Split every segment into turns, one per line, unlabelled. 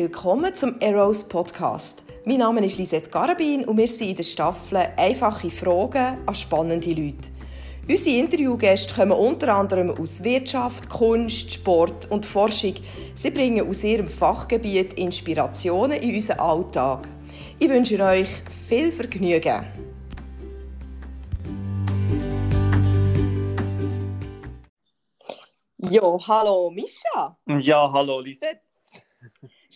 Willkommen zum Eros Podcast. Mein Name ist Lisette Garabin und wir sind in der Staffel «Einfache Fragen an spannende Leute». Unsere Interviewgäste kommen unter anderem aus Wirtschaft, Kunst, Sport und Forschung. Sie bringen aus ihrem Fachgebiet Inspirationen in unseren Alltag. Ich wünsche euch viel Vergnügen. Jo, hallo Mischa.
Ja, hallo Lisette.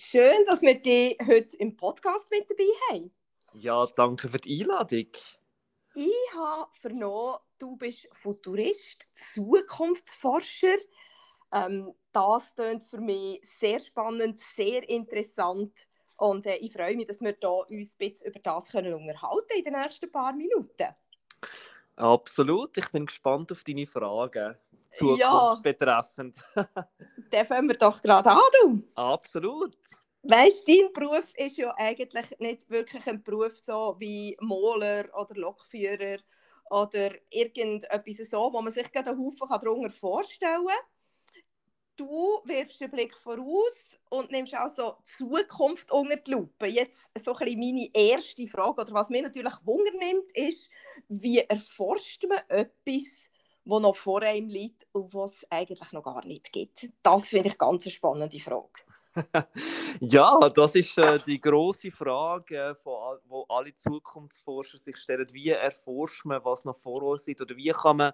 Schön, dass wir dich heute im Podcast mit dabei haben.
Ja, danke für die Einladung.
Ich habe vernommen, du bist Futurist, Zukunftsforscher. Ähm, das klingt für mich sehr spannend, sehr interessant. Und äh, ich freue mich, dass wir da uns ein bisschen über das können unterhalten in den nächsten paar Minuten.
Absolut, ich bin gespannt auf deine Fragen. Zukunft ja. betreffend.
Dann fangen wir doch gerade an, du.
Absolut.
Weißt du, dein Beruf ist ja eigentlich nicht wirklich ein Beruf so wie Maler oder Lokführer oder irgendetwas so, wo man sich gerade einen Haufen darunter vorstellen kann. Du wirfst den Blick voraus und nimmst auch so Zukunft unter die Lupe. Jetzt so ein meine erste Frage, oder was mir natürlich Wunder nimmt, ist, wie erforscht man etwas, wo noch vor einem liegt und was es eigentlich noch gar nicht gibt? Das finde ich ganz eine spannende Frage.
Ja, das ist äh, die große Frage, äh, von, wo alle Zukunftsforscher sich stellen. Wie erforscht man, was noch vor uns ist? Oder wie kann man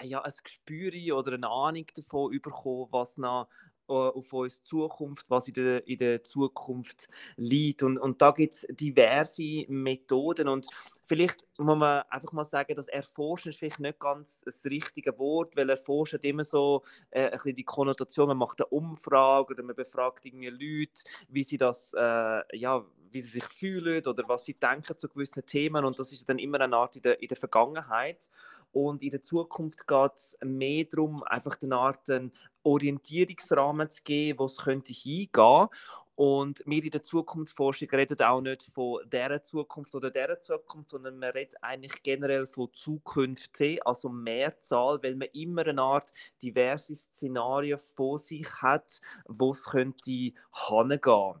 äh, ja, ein Gespür oder eine Ahnung davon bekommen, was noch auf uns Zukunft, was in der, in der Zukunft liegt. Und, und da gibt es diverse Methoden. Und vielleicht muss man einfach mal sagen, dass Erforschen ist vielleicht nicht ganz das richtige Wort, weil Erforschen hat immer so äh, ein bisschen die Konnotation, man macht eine Umfrage oder man befragt irgendwie Leute, wie sie das, äh, ja, wie sie sich fühlen oder was sie denken zu gewissen Themen. Und das ist dann immer eine Art in der, in der Vergangenheit. Und in der Zukunft geht es mehr darum, einfach eine Art einen Orientierungsrahmen zu geben, wo es könnte hingehen. Und wir in der Zukunftsforschung reden auch nicht von dieser Zukunft oder dieser Zukunft, sondern wir reden eigentlich generell von Zukunft also Mehrzahl, weil man immer eine Art diverse Szenarien vor sich hat, wo es könnte hingehen.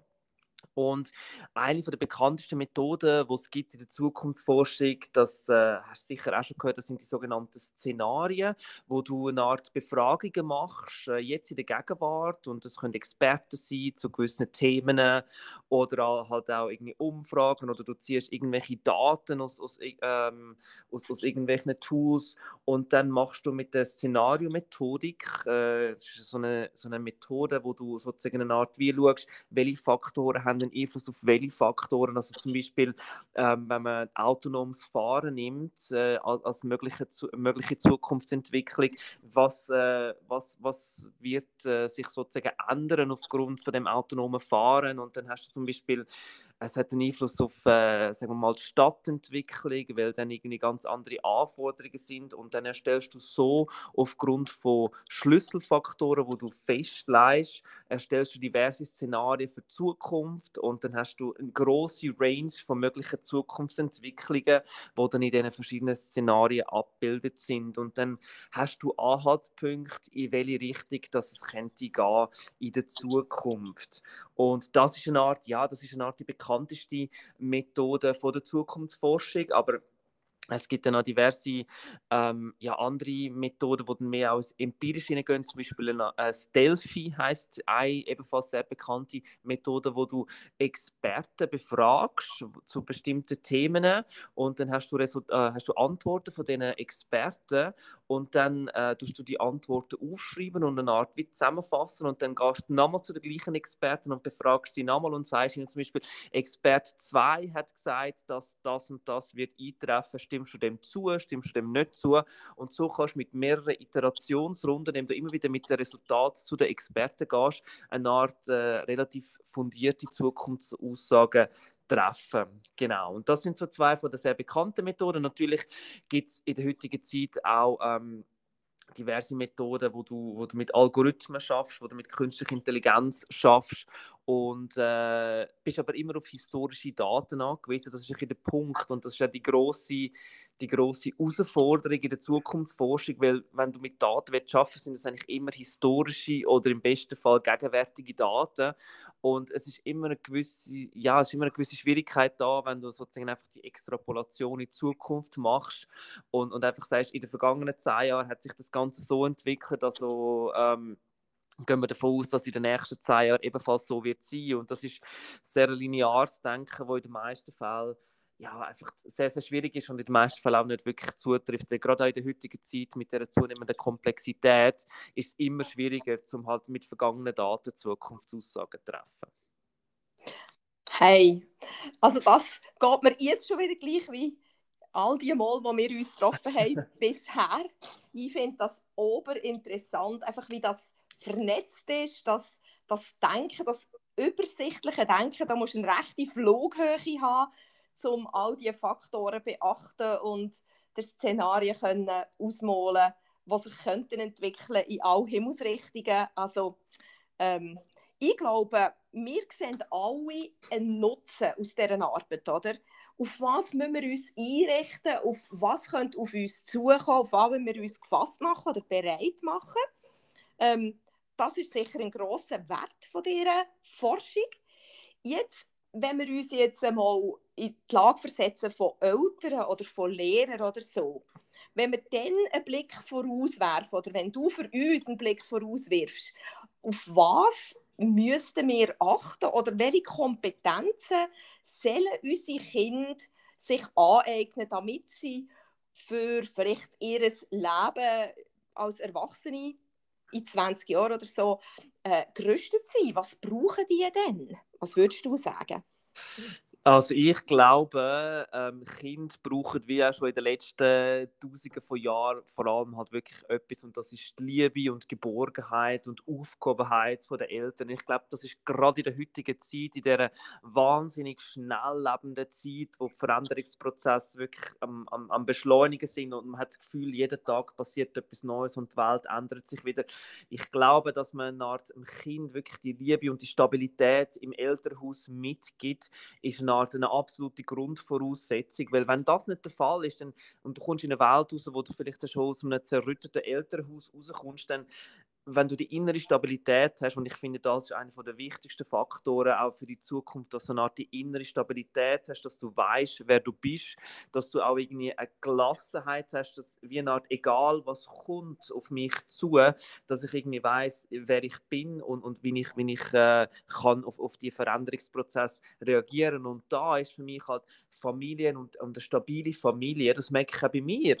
Und eine der bekanntesten Methoden, die es gibt in der Zukunftsforschung, das äh, hast du sicher auch schon gehört, das sind die sogenannten Szenarien, wo du eine Art Befragungen machst, äh, jetzt in der Gegenwart. Und das können Experten sein zu gewissen Themen oder halt auch irgendwie Umfragen oder du ziehst irgendwelche Daten aus, aus, ähm, aus, aus irgendwelchen Tools und dann machst du mit der Szenariomethodik, äh, das ist so eine, so eine Methode, wo du sozusagen eine Art wie schaust, welche Faktoren haben einen Einfluss auf welche Faktoren. Also zum Beispiel, ähm, wenn man autonomes Fahren nimmt äh, als, als mögliche, zu, mögliche Zukunftsentwicklung, was, äh, was, was wird äh, sich sozusagen ändern aufgrund von dem autonomen Fahren? Und dann hast du zum Beispiel es hat einen Einfluss auf äh, sagen wir mal, die Stadtentwicklung, weil dann irgendwie ganz andere Anforderungen sind und dann erstellst du so aufgrund von Schlüsselfaktoren, wo du festlegst, erstellst du diverse Szenarien für die Zukunft und dann hast du eine große Range von möglichen Zukunftsentwicklungen, wo dann in diesen verschiedenen Szenarien abgebildet sind. Und dann hast du Anhaltspunkte, in welche Richtung das es könnte gehen in der Zukunft. Und das ist eine Art, ja, das ist eine Art die bekannteste Methode von der Zukunftsforschung, aber es gibt dann auch diverse ähm, ja, andere Methoden, die dann mehr als empirisch hineingehen. Zum Beispiel eine, äh, Delphi heißt eine ebenfalls sehr bekannte Methode, wo du Experten befragst zu bestimmten Themen und dann hast du, Result äh, hast du Antworten von diesen Experten und dann äh, tust du die Antworten aufschreiben und eine Art wie zusammenfassen und dann gehst du nochmal zu den gleichen Experten und befragst sie nochmal und sagst ihnen zum Beispiel, Expert 2 hat gesagt, dass das und das wird eintreffen stimmst du dem zu, stimmst du dem nicht zu. Und so kannst du mit mehreren Iterationsrunden, indem du immer wieder mit den Resultaten zu den Experten gehst, eine Art äh, relativ fundierte Zukunftsaussagen treffen. Genau. Und das sind so zwei von den sehr bekannten Methoden. Natürlich gibt es in der heutigen Zeit auch ähm, diverse Methoden, wo du, wo du mit Algorithmen schaffst, wo du mit künstlicher Intelligenz schaffst und äh, bist aber immer auf historische Daten angewiesen. Das ist der Punkt und das ist ja die große die große Herausforderung in der Zukunftsforschung, weil wenn du mit Daten willst, arbeiten sind es eigentlich immer historische oder im besten Fall gegenwärtige Daten und es ist immer eine gewisse, ja, es ist immer eine gewisse Schwierigkeit da, wenn du sozusagen einfach die Extrapolation in die Zukunft machst und, und einfach sagst, in den vergangenen zehn Jahren hat sich das Ganze so entwickelt, also ähm, gehen wir davon aus, dass in den nächsten zehn Jahren ebenfalls so wird sein. Und das ist sehr lineares Denken, wo in den meisten Fällen ja, einfach sehr, sehr schwierig ist und in den meisten Fällen auch nicht wirklich zutrifft. Weil gerade auch in der heutigen Zeit mit der zunehmenden Komplexität ist es immer schwieriger, um halt mit vergangenen Daten Zukunftsaussagen zu treffen.
Hey, also das geht mir jetzt schon wieder gleich wie all die Mal, wo wir uns getroffen haben bisher. Ich finde das oberinteressant, einfach wie das vernetzt ist, das, das Denken, das übersichtliche Denken, da musst du eine rechte Flughöhe haben, um all diese Faktoren zu beachten und der Szenarien können ausmalen, die sich könnten entwickeln in all Himmelsrichtungen. Also ähm, ich glaube, wir sehen alle einen Nutzen aus dieser Arbeit, oder? Auf was müssen wir uns einrichten? Auf was könnte auf uns zukommen? Auf was wir uns gefasst machen oder bereit machen? Ähm, das ist sicher ein großer Wert von dieser Forschung. Jetzt, wenn wir uns jetzt einmal in die Lage versetzen von Eltern oder von Lehrern oder so, wenn wir dann einen Blick vorauswerfen oder wenn du für uns einen Blick vorauswirfst, auf was müssten wir achten oder welche Kompetenzen sollen unsere Kinder sich aneignen, damit sie für vielleicht ihr Leben als Erwachsene in 20 Jahren oder so äh, gerüstet sind. Was brauchen die denn? Was würdest du sagen?
Also ich glaube, ähm, Kinder brauchen wie auch schon in den letzten Tausenden von Jahren vor allem halt wirklich etwas und das ist die Liebe und Geborgenheit und Aufgehobenheit der Eltern. Ich glaube, das ist gerade in der heutigen Zeit, in dieser wahnsinnig schnell lebenden Zeit, wo Veränderungsprozesse wirklich am, am, am Beschleunigen sind und man hat das Gefühl, jeden Tag passiert etwas Neues und die Welt ändert sich wieder. Ich glaube, dass man einer Art dem Kind wirklich die Liebe und die Stabilität im Elternhaus mitgibt, ist eine Art eine absolute Grundvoraussetzung, weil wenn das nicht der Fall ist dann, und du kommst in eine Welt raus, wo du vielleicht schon aus einem zerrütteten Elternhaus rauskommst, dann wenn du die innere Stabilität hast, und ich finde, das ist einer der wichtigsten Faktoren auch für die Zukunft, dass du eine Art die innere Stabilität hast, dass du weißt, wer du bist, dass du auch irgendwie eine Gelassenheit hast, dass wie eine Art, egal was kommt auf mich zu, dass ich irgendwie weiß, wer ich bin und, und wie ich, wie ich äh, kann auf, auf die Veränderungsprozess reagieren. Und da ist für mich halt Familien und, und eine stabile Familie, das merke ich auch bei mir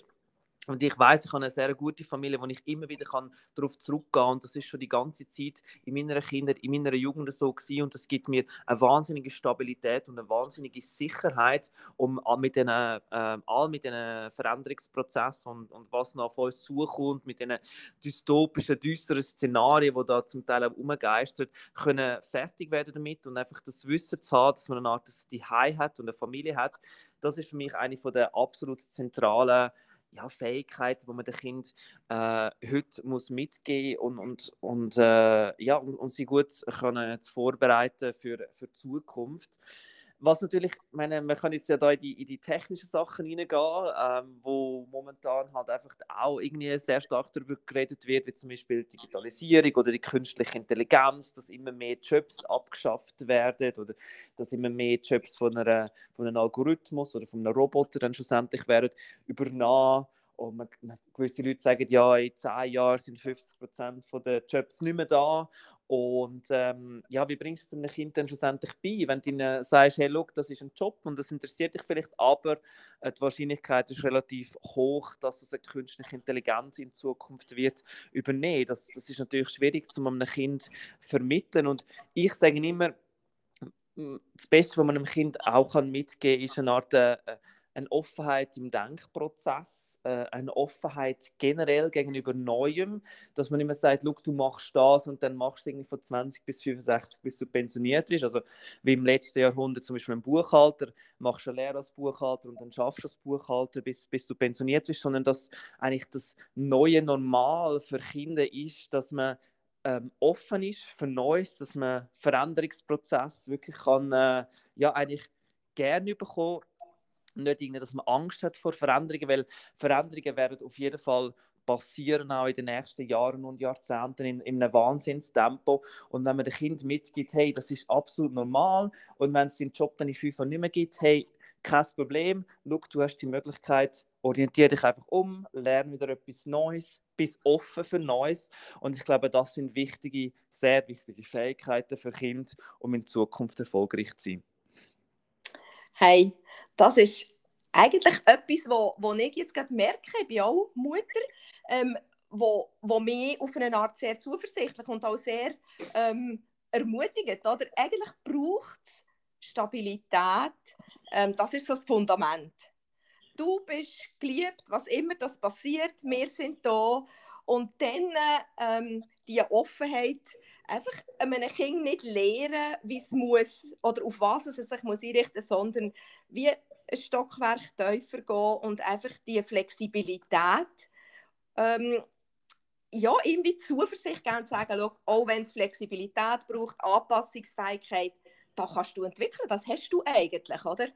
und ich weiß, ich habe eine sehr gute Familie, wo ich immer wieder kann darauf zurückgehen kann. Und das ist schon die ganze Zeit in meiner Kinder, in meiner Jugend so gewesen. Und das gibt mir eine wahnsinnige Stabilität und eine wahnsinnige Sicherheit, um mit den, äh, all mit den Veränderungsprozessen und, und was noch auf uns zukommt, mit den dystopischen, düsteren Szenarien, die da zum Teil auch umgeistert, können fertig werden damit und einfach das Wissen zu haben, dass man eine Art die hat und eine Familie hat. Das ist für mich eine der absolut zentralen ja, Fähigkeiten, die man dem Kind äh, heute muss mitgeben und, und, und, äh, ja, und, und sie gut können vorbereiten für, für die Zukunft. Was natürlich, meine, man kann jetzt ja da in die, in die technischen Sachen hineingehen, ähm, wo momentan halt einfach auch irgendwie sehr stark darüber geredet wird, wie zum Beispiel Digitalisierung oder die künstliche Intelligenz, dass immer mehr Jobs abgeschafft werden oder dass immer mehr Jobs von, einer, von einem Algorithmus oder von einem Roboter dann schlussendlich werden übernommen und man, gewisse Leute sagen, ja, in zehn Jahren sind 50 Prozent der Jobs nicht mehr da. Und ähm, ja, wie bringst du es einem Kind dann schlussendlich bei, wenn du ihnen sagst, hey, look, das ist ein Job und das interessiert dich vielleicht, aber äh, die Wahrscheinlichkeit ist relativ hoch, dass es eine künstliche Intelligenz in Zukunft wird übernehmen. Das, das ist natürlich schwierig, um einem Kind vermitteln. Und ich sage immer, das Beste, was man einem Kind auch mitgeben kann, ist eine Art äh, eine Offenheit im Denkprozess, äh, eine Offenheit generell gegenüber Neuem, dass man immer sagt, du machst das und dann machst du irgendwie von 20 bis 65, bis du pensioniert bist. Also wie im letzten Jahrhundert zum Beispiel ein Buchhalter, machst du eine Lehre als Buchhalter und dann schaffst du als Buchhalter, bis, bis du pensioniert bist, sondern dass eigentlich das neue Normal für Kinder ist, dass man ähm, offen ist für Neues, dass man Veränderungsprozess wirklich kann, äh, ja eigentlich gerne bekommen nicht irgendwie, dass man Angst hat vor Veränderungen, weil Veränderungen werden auf jeden Fall passieren auch in den nächsten Jahren und Jahrzehnten in, in einem Wahnsinnstempo. Und wenn man dem Kind mitgibt, hey, das ist absolut normal und wenn es den Job dann in fünf Jahren nicht mehr gibt, hey, kein Problem, schau, du hast die Möglichkeit, orientiere dich einfach um, lerne wieder etwas Neues, bist offen für Neues. Und ich glaube, das sind wichtige, sehr wichtige Fähigkeiten für Kinder, um in Zukunft erfolgreich zu sein.
Hey, das ist eigentlich etwas, wo, wo ich jetzt gerade merke, ich bin auch Mutter, ähm, wo, wo mich auf eine Art sehr zuversichtlich und auch sehr ähm, ermutigt. Oder? Eigentlich braucht es Stabilität, ähm, das ist so das Fundament. Du bist geliebt, was immer das passiert, wir sind da und dann ähm, die Offenheit, einfach einem Kind nicht lehren, wie es muss oder auf was es sich muss einrichten muss, sondern wie ein Stockwerk tiefer gehen und einfach die Flexibilität ähm, ja, irgendwie Zuversicht geben und sagen, auch wenn es Flexibilität braucht, Anpassungsfähigkeit, das kannst du entwickeln, das hast du eigentlich, oder?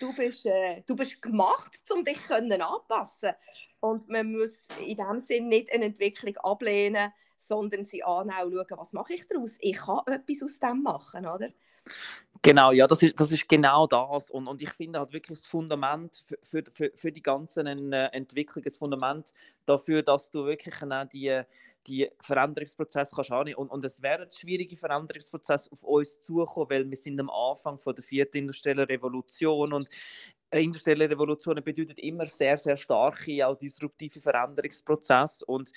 Du bist, äh, du bist gemacht, um dich können anpassen Und man muss in dem Sinne nicht eine Entwicklung ablehnen, sondern sie anschauen, was mache ich daraus? Ich kann etwas aus dem machen, oder?
Genau, ja, das ist, das ist genau das. Und, und ich finde halt wirklich das Fundament für, für, für die ganzen äh, Entwicklungen, das Fundament dafür, dass du wirklich äh, die, die Veränderungsprozesse kannst annehmen. Und, und es werden schwierige Veränderungsprozesse auf uns zukommen, weil wir sind am Anfang von der vierten industriellen Revolution und industrielle Revolution bedeutet immer sehr, sehr starke, auch disruptive Veränderungsprozesse. Und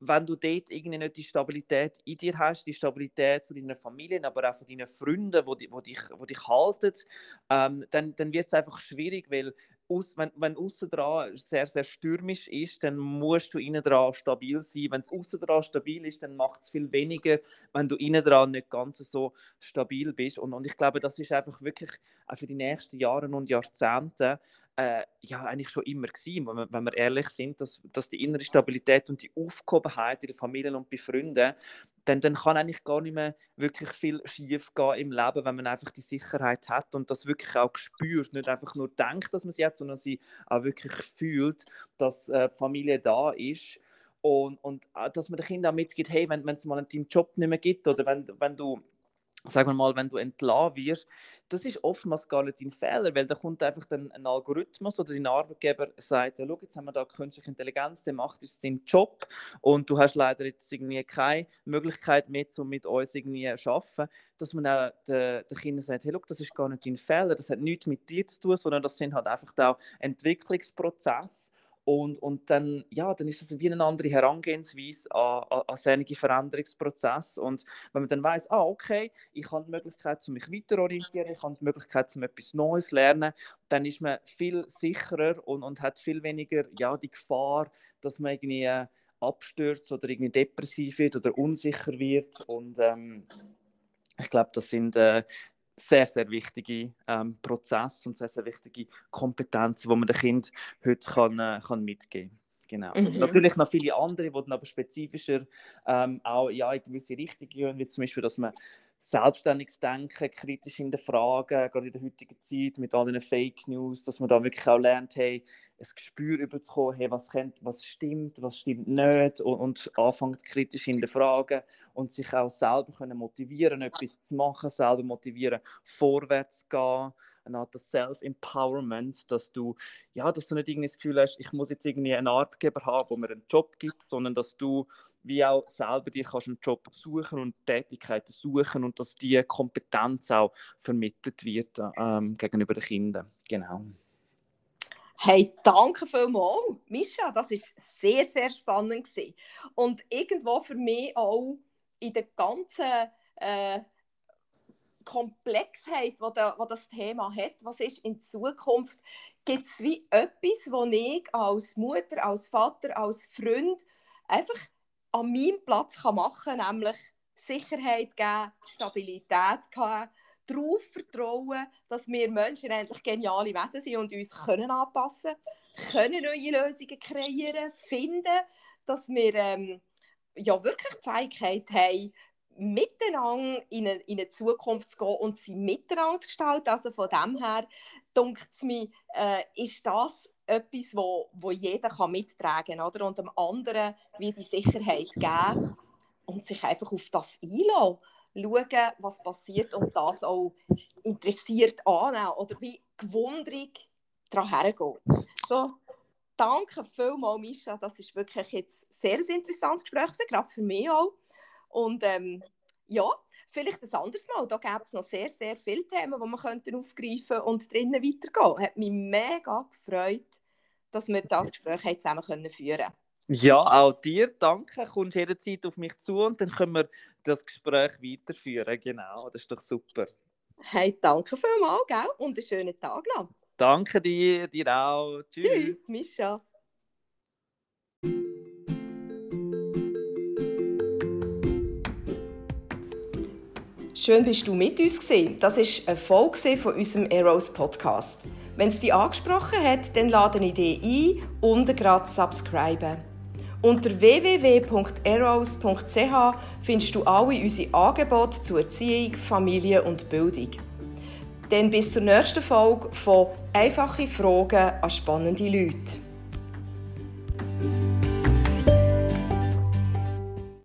wenn du dort irgendwie nicht die Stabilität in dir hast, die Stabilität von deiner Familie, aber auch von deinen Freunden, die, die, dich, die dich halten, ähm, dann, dann wird es einfach schwierig, weil aus, wenn, wenn außen dran sehr, sehr stürmisch ist, dann musst du innen dran stabil sein. Wenn es außen dran stabil ist, dann macht es viel weniger, wenn du innen dran nicht ganz so stabil bist. Und, und ich glaube, das ist einfach wirklich auch für die nächsten Jahre und Jahrzehnte äh, ja eigentlich schon immer gewesen, wenn wir, wenn wir ehrlich sind, dass, dass die innere Stabilität und die Aufgehobenheit in der Familie und bei Freunden, dann, dann kann eigentlich gar nicht mehr wirklich viel schief gehen im Leben, wenn man einfach die Sicherheit hat und das wirklich auch spürt, nicht einfach nur denkt, dass man es jetzt, sondern sie auch wirklich fühlt, dass äh, die Familie da ist. Und, und äh, dass man den Kindern auch mitgibt, hey, wenn es mal deinen Job nicht mehr gibt oder wenn, wenn du sagen wir mal, wenn du entlassen wirst, das ist oftmals gar nicht dein Fehler, weil da kommt einfach dann ein Algorithmus oder dein Arbeitgeber sagt, ja, schau, jetzt haben wir da künstliche Intelligenz, der macht jetzt seinen Job und du hast leider jetzt irgendwie keine Möglichkeit mehr, um mit uns irgendwie zu arbeiten, dass man auch den, den Kindern sagt, hey, schau, das ist gar nicht dein Fehler, das hat nichts mit dir zu tun, sondern das sind halt einfach auch Entwicklungsprozesse und, und dann, ja, dann ist das wie eine andere Herangehensweise an, an, an solche Veränderungsprozesse. Und wenn man dann weiß, ah, okay, ich habe die Möglichkeit, um mich weiter orientieren, ich habe die Möglichkeit, etwas Neues zu lernen, dann ist man viel sicherer und, und hat viel weniger ja, die Gefahr, dass man irgendwie äh, abstürzt oder irgendwie depressiv wird oder unsicher wird. Und ähm, ich glaube, das sind äh, sehr, sehr wichtige ähm, Prozesse und sehr, sehr wichtige Kompetenzen, die man dem Kind heute kann, äh, kann mitgeben kann. Genau. Mhm. Natürlich noch viele andere, die dann aber spezifischer ähm, auch ja, in gewisse Richtungen gehen, wie zum Beispiel, dass man selbstständiges Denken, kritisch in der Frage, gerade in der heutigen Zeit mit all den Fake News, dass man da wirklich auch lernt, hey, ein Gespür überzukommen, hey, was, kennt, was stimmt, was stimmt nicht und, und anfängt kritisch in der Frage und sich auch selber können motivieren, etwas zu machen, selber motivieren, vorwärts zu gehen eine Art Self-Empowerment, dass du, ja, dass du nicht irgendwie das Gefühl hast, ich muss jetzt irgendwie einen Arbeitgeber haben, wo mir einen Job gibt, sondern dass du wie auch selber dir kannst einen Job suchen und Tätigkeiten suchen und dass die Kompetenz auch vermittelt wird ähm, gegenüber den Kindern. Genau.
Hey, danke vielmals, Mischa. Das ist sehr, sehr spannend gewesen. und irgendwo für mich auch in der ganzen äh, Komplexheit, die das Thema hat, was ist in Zukunft, gibt es wie etwas, was ich als Mutter, als Vater, als Freund einfach an meinem Platz machen kann, nämlich Sicherheit geben, Stabilität geben, darauf vertrauen, dass wir Menschen eigentlich geniale Wesen sind und uns können anpassen können, neue Lösungen kreieren, finden, dass wir ähm, ja wirklich die Fähigkeit haben, miteinander in eine, in eine Zukunft zu gehen und sie miteinander zu gestalten. Also von dem her, denkt es mir, äh, ist das etwas, wo, wo jeder kann mittragen kann und dem anderen wie die Sicherheit geben und sich einfach auf das einlassen. Schauen, was passiert und das auch interessiert annehmen oder wie gewundrig daran hergehen. So, danke vielmals, Mischa. Das ist wirklich jetzt sehr ein interessantes Gespräch, gerade für mich auch. Und ähm, ja, vielleicht ein anderes Mal. Da gäbe es noch sehr, sehr viele Themen, die wir könnten aufgreifen und drinnen weitergehen. Hat mich mega gefreut, dass wir das Gespräch zusammen führen können.
Ja, auch dir danke. Kommst jederzeit auf mich zu und dann können wir das Gespräch weiterführen. Genau, das ist doch super.
Hey, danke vielmals, gell? Und einen schönen Tag noch.
Danke dir, dir auch. Tschüss.
Tschüss, Mischa. Schön bist du mit uns gesehen. Das ist eine Folge von unserem Eros Podcast. Wenn es dich angesprochen hat, dann lade ich dich ein, unten gerade subscriben. Unter www.eros.ch findest du alle unsere Angebote zur Erziehung, Familie und Bildung. Dann bis zur nächsten Folge von Einfache Fragen an spannende Leute.